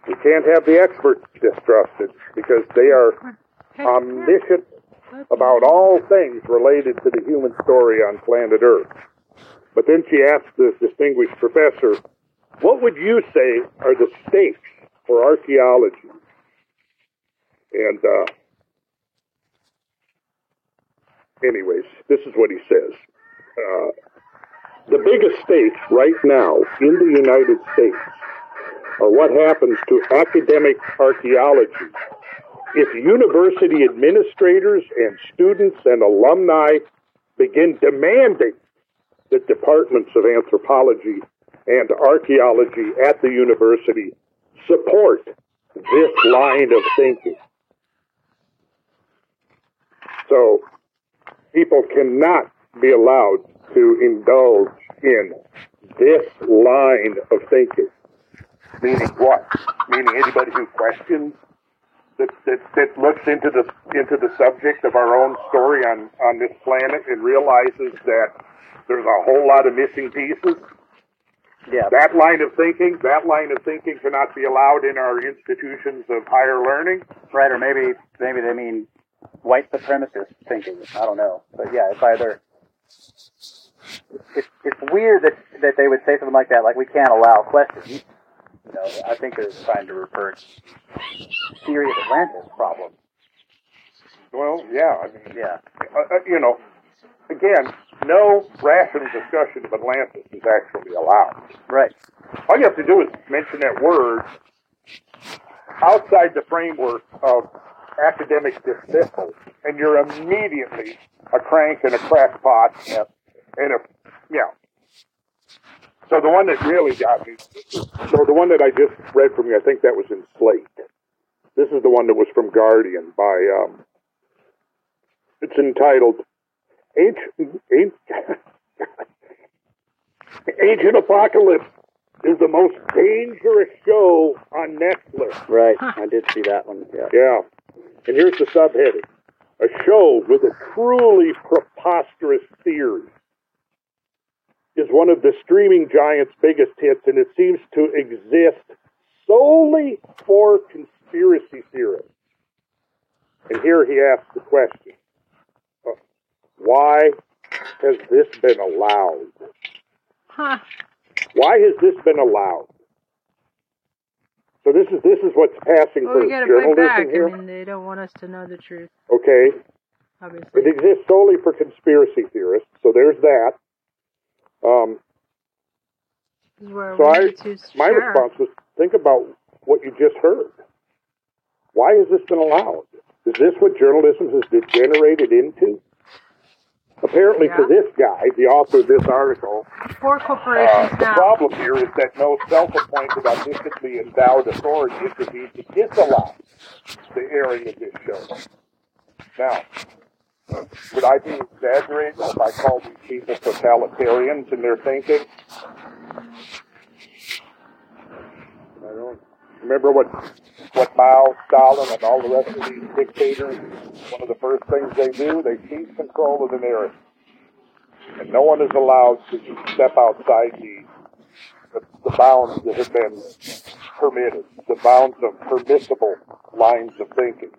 We can't have the experts distrusted because they are omniscient about all things related to the human story on planet Earth. But then she asked this distinguished professor, what would you say are the stakes for archaeology? And, uh, anyways, this is what he says. Uh, the biggest stake right now in the United States or what happens to academic archaeology if university administrators and students and alumni begin demanding that departments of anthropology and archaeology at the university support this line of thinking. So people cannot be allowed to indulge in this line of thinking. Meaning what? Meaning anybody who questions that, that, that looks into the into the subject of our own story on, on this planet and realizes that there's a whole lot of missing pieces. Yeah. That line of thinking, that line of thinking cannot be allowed in our institutions of higher learning. Right, or maybe maybe they mean white supremacist thinking. I don't know, but yeah, it's either. It's it's weird that that they would say something like that, like we can't allow questions. You know, I think they're trying to refer to serious Atlantis problem. Well, yeah, I mean, Yeah. uh, uh, you know, again, no rational discussion of Atlantis is actually allowed. Right. All you have to do is mention that word outside the framework of academic dismissal, and you're immediately a crank and a crackpot. Yep. And a, yeah. So the one that really got me, so the one that I just read from you, I think that was in Slate. This is the one that was from Guardian by, um, it's entitled Ancient, Ancient, Ancient Apocalypse is the most dangerous show on Netflix. Right. I did see that one. Yeah. Yeah. And here's the subheading. A show with a truly preposterous theory is one of the streaming giant's biggest hits, and it seems to exist solely for conspiracy theorists. And here he asks the question uh, why has this been allowed? Huh. Why has this been allowed? So this is this is what's passing Well, for we journalism back. here. I mean, they don't want us to know the truth, Okay, obviously. it exists solely for conspiracy theorists. So there's that. Um, This is where so I, my share. response was think about what you just heard. Why has this been allowed? Is this what journalism has degenerated into? Apparently, to this guy, the author of this article, Four uh, the now. problem here is that no self-appointed, artistically endowed authority intervened to disallow the airing of this show. Now, would I be exaggerating if I called these people totalitarians in their thinking? I don't remember what what Mao, Stalin, and all the rest of these dictators. One of the first things they do, they seize control of the narrative, and no one is allowed to step outside the the, the bounds that have been permitted, the bounds of permissible lines of thinking.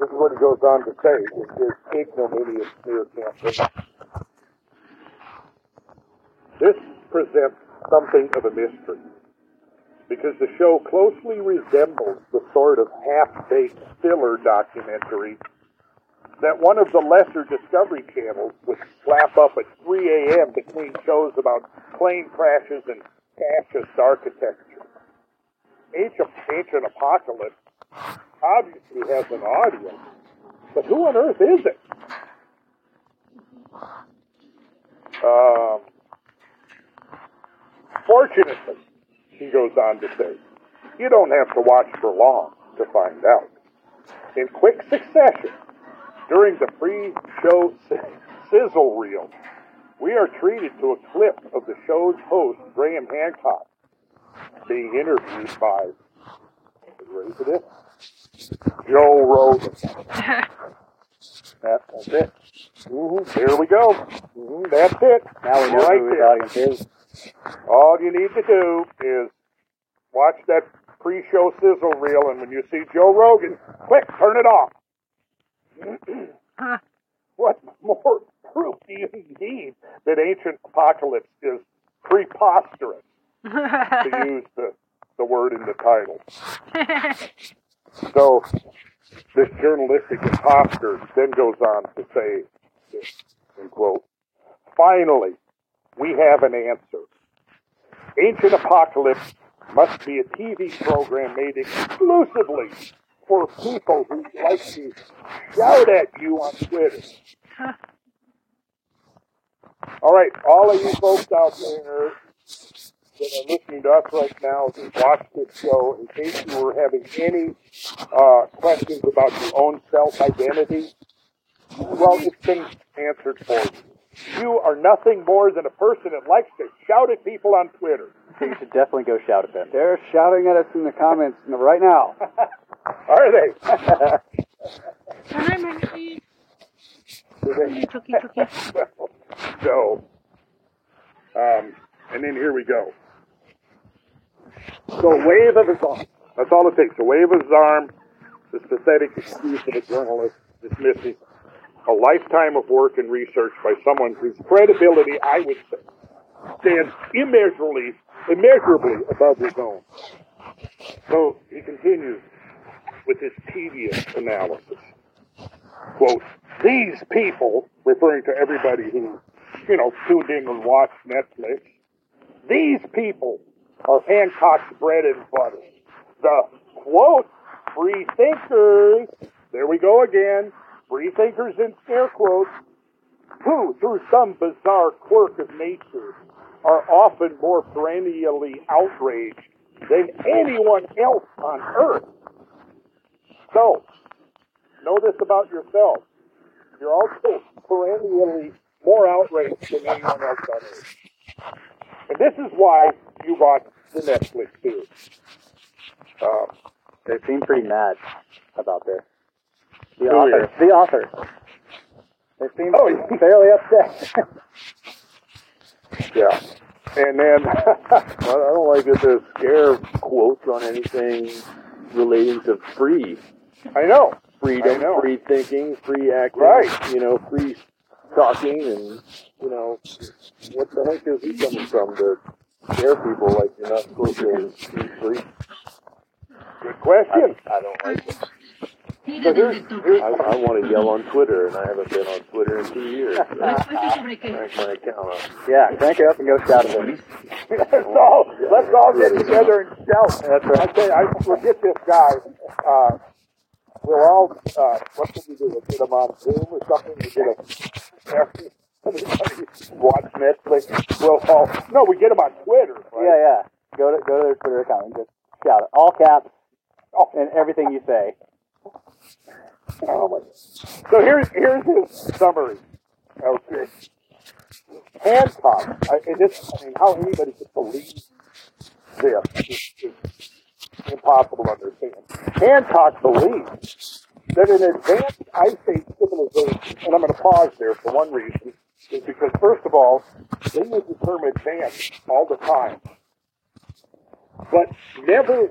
This is what he goes on to say in his ignominious smear campaign. This presents something of a mystery because the show closely resembles the sort of half-baked filler documentary that one of the lesser Discovery channels would slap up at 3 a.m. between shows about plane crashes and fascist architecture. Ancient, ancient Apocalypse obviously has an audience, but who on earth is it? Um, fortunately, he goes on to say, you don't have to watch for long to find out. In quick succession, during the pre-show sizzle reel, we are treated to a clip of the show's host, Graham Hancock, being interviewed by, ready for this? Joe Rogan. That, that's it. hmm There we go. hmm That's it. Now we know right who his there. audience is. All you need to do is watch that pre-show sizzle reel, and when you see Joe Rogan, quick, turn it off. Huh. what more proof do you need that ancient apocalypse is preposterous, to use the, the word in the title? So, this journalistic imposter then goes on to say, this, in quote, finally, we have an answer. Ancient Apocalypse must be a TV program made exclusively for people who like to shout at you on Twitter. All right, all of you folks out there that are listening to us right now that watch this show, in case you were having any uh, questions about your own self-identity, well, it's been answered for you. You are nothing more than a person that likes to shout at people on Twitter. So you should definitely go shout at them. They're shouting at us in the comments right now. Are they? Hi, Maggie. Do they? Cookie, cookie. so, um, and then here we go. So, wave of his arm. That's all it takes. A wave of his arm, this pathetic excuse of a journalist dismisses a lifetime of work and research by someone whose credibility, I would say, stands immeasurably, immeasurably above his own. So he continues with his tedious analysis. Quote, these people, referring to everybody who, you know, tuned in and watched Netflix, these people are Hancock's bread and butter. The, quote, free thinkers, there we go again, free thinkers in scare quotes, who, through some bizarre quirk of nature, are often more perennially outraged than anyone else on earth. So, know this about yourself. You're also perennially more outraged than anyone else on earth. And this is why you watch the Netflix series. Uh, They seem pretty mad about this. The author. The author. They seem Oh, yeah. fairly upset. yeah. And then, I don't like that there's scare quotes on anything relating to free I know. I know. free thinking, free acting, Right. you know, free talking, and you know, what the heck is he coming from to scare people like you're not supposed to be free? Good question. I don't like it. So here's, here's, I, I want to yell on Twitter, and I haven't been on Twitter in two years. Crank my account up. yeah, crank it up and go shout at them. let's all, let's all get together and shout. That's right. I tell you, I forget this guy. Uh, we'll all, uh, what can we do? We'll get him on Zoom or something. We get him, everybody watch Netflix. We'll all, no, we get him on Twitter, right? Yeah, yeah. Go to go to their Twitter account and just shout it. All caps Oh. and everything you say. Oh my. So here's here's his summary. Okay. Hancock. I, and this, I mean, how anybody could believe this is, is impossible to understand. Hancock believes that an advanced ice age civilization, and I'm going to pause there for one reason, is because first of all, they use the term advanced all the time, but never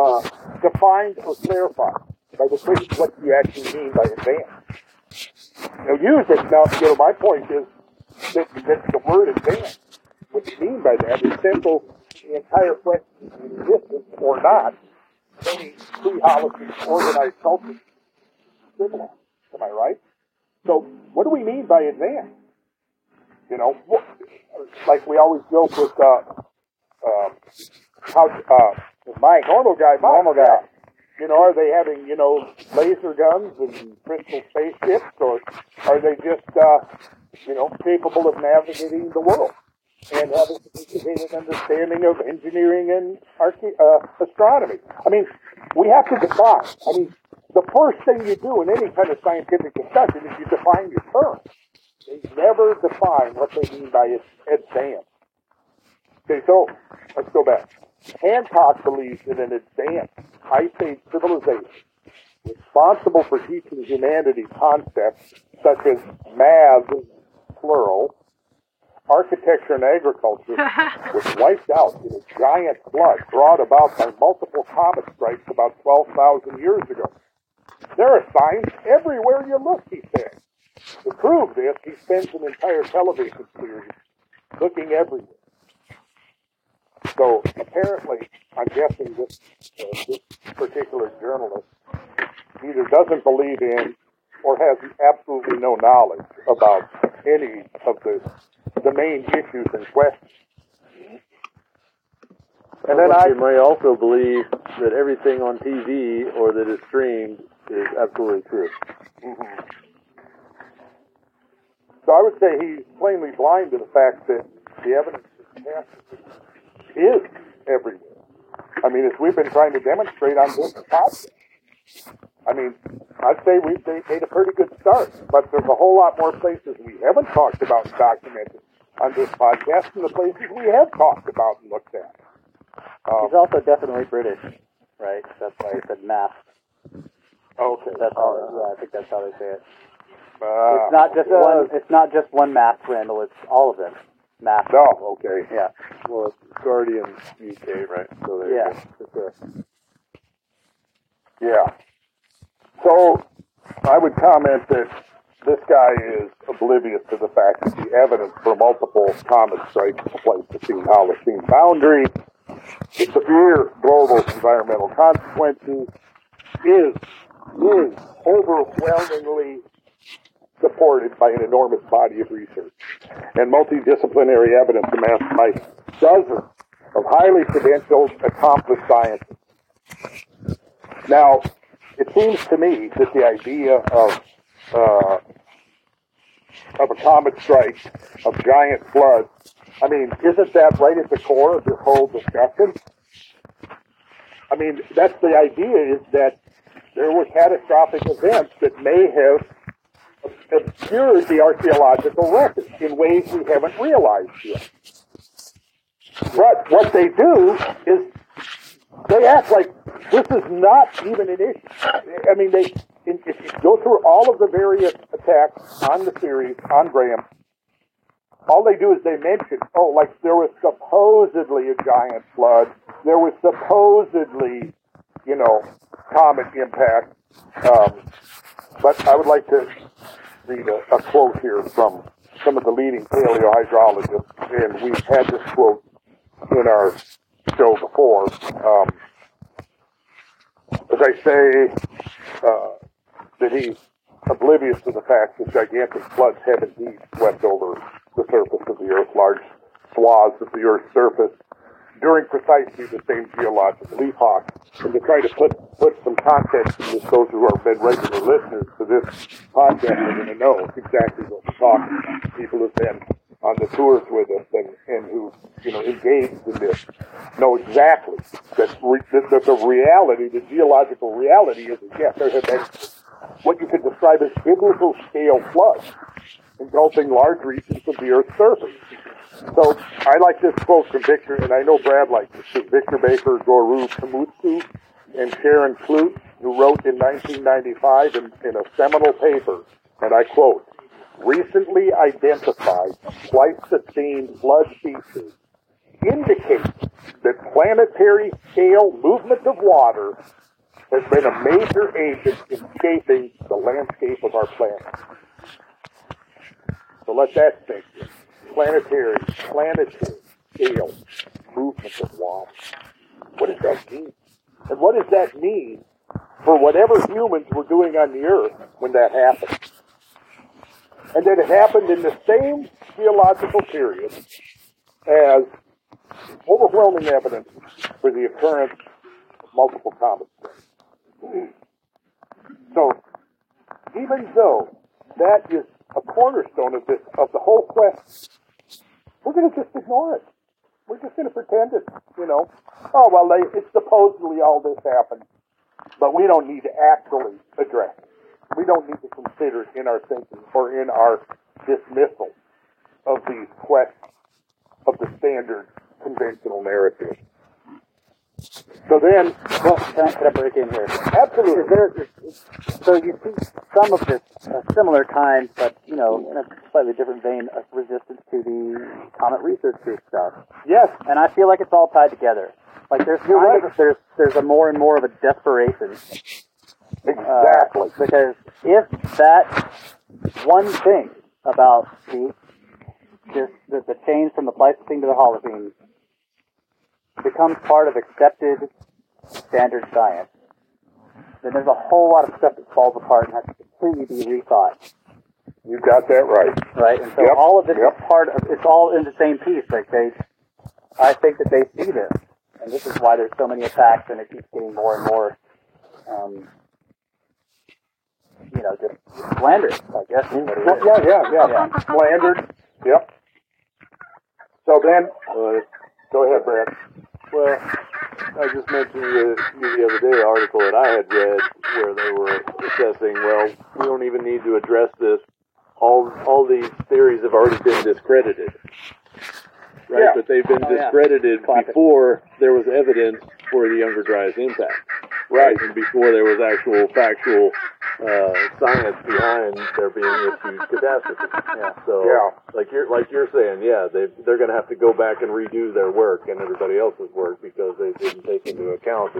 uh, defined or clarified by the question what you actually mean by advanced. Now use it. Now, you know, my point is that, that the word advanced, what do you mean by that is simple the entire question existence or not, any pre-Holocene organized culture civilized. Am I right? So what do we mean by advanced? You know, like we always joke with, uh, uh, how, uh, Mike, normal guy, Mike, Normal guy. yeah. You know, are they having, you know, laser guns and crystal spaceships, or are they just, uh, you know, capable of navigating the world and have a sophisticated understanding of engineering and arche- uh, astronomy? I mean, we have to define. I mean, the first thing you do in any kind of scientific discussion is you define your terms. They never define what they mean by advanced. Okay, so let's go back. Hancock believes in an advanced Ice Age civilization responsible for teaching humanity concepts such as math, plural, architecture and agriculture was wiped out in a giant flood brought about by multiple comet strikes about 12,000 years ago. There are signs everywhere you look, he said. To prove this, he spends an entire television series looking everywhere. So apparently, I'm guessing this, uh, this particular journalist either doesn't believe in or has absolutely no knowledge about any of the the main issues in question. And then I may also believe that everything on TV or that is streamed is absolutely true. Mhm. So I would say he's plainly blind to the fact that the evidence is everywhere. I mean, as we've been trying to demonstrate on this podcast. I mean, I'd say we've made a pretty good start, but there's a whole lot more places we haven't talked about and documented on this podcast than the places we have talked about and looked at. Um, He's also definitely British, right? That's why he said math. Okay. That's how. yeah, I think that's how they say it. uh, it's not just one. It's not just one math, Randall. It's all of them. Math. Oh, okay. Yeah. Well, it's Guardian UK, right? So there Yeah. you go. It's Yeah. So I would comment that this guy is oblivious to the fact that the evidence for multiple comet strikes place between Holocene boundary, severe global environmental consequences, is is overwhelmingly supported by an enormous body of research and multidisciplinary evidence amassed by dozens of highly credentialed, accomplished scientists. Now, it seems to me that the idea of uh, of a comet strike, of giant floods, I mean, isn't that right at the core of this whole discussion? I mean, that's the idea is that there were catastrophic events that may have obscured the archaeological record in ways we haven't realized yet. But what they do is they act like this is not even an issue. I mean, they if you go through all of the various attacks on the series on Graham, all they do is they mention, oh, like there was supposedly a giant flood, there was supposedly, you know, comet impact. Um, but I would like to read a, a quote here from some of the leading paleohydrologists, and we've had this quote in our show before. Um, as I say, uh, that he's oblivious to the fact that gigantic floods have indeed swept over the surface of the Earth, large swaths of the Earth's surface, during precisely the same geological epoch. And to try to put, put some context in this, those who have been regular listeners to this podcast are going to know exactly what we're talking about. People who've been on the tours with us and, and who, you know, engaged in this know exactly that, re, that, that the reality, the geological reality is that yes, there have been what you could describe as biblical scale floods engulfing large regions of the Earth's surface. So I like this quote from Victor, and I know Brad likes it too. Victor Baker, Goro Komatsu, and Sharon Clute, who wrote in 1995 in, in a seminal paper, and I quote, recently identified Pleistocene flood features indicate that planetary scale movement of water has been a major agent in shaping the landscape of our planet. So let that sink in. Planetary, planetary scale movement of water. What does that mean? And what does that mean for whatever humans were doing on the earth when that happened? And that it happened in the same geological period as overwhelming evidence for the occurrence of multiple comets. So, even though that is a cornerstone of this of the whole quest, we're going to just ignore it. We're just going to pretend it, you know. Oh well, they, it's supposedly all this happened, but we don't need to actually address it. We don't need to consider it in our thinking or in our dismissal of these quests of the standard conventional narrative. So then, Well, can I, can I break in here? absolutely, there, so you see some of this uh, similar kind, but you know, in a slightly different vein of resistance to the Comet Research Group stuff. yes, And I feel like it's all tied together. Like there's kind right. of there's there's a more and more of a desperation. uh, exactly. because if that one thing about the this the, the change from the Pleistocene to the Holocene becomes part of accepted standard science, then there's a whole lot of stuff that falls apart and has to completely be rethought. You got that right. Right? And so Yep, all of this yep. is part of it's all in the same piece. Like they I think that they see this and this is why there's so many attacks, and it keeps getting more and more, um, you know, just slanderous, I guess. is what it Well, is. yeah, yeah, yeah, Slandered. Yep. So then, uh, go ahead, Brad. Well, I just mentioned to you the other day an article that I had read where they were assessing, well, we don't even need to address this. All all these theories have already been discredited. Right? Yeah. But they've been Oh, discredited Classic. before there was evidence for the Younger Dryas impact. Right. And before there was actual factual uh, science behind there being this huge catastrophe. Yeah. So Yeah. like you're like you're saying, yeah, they they're going to have to go back and redo their work and everybody else's work because they didn't take into account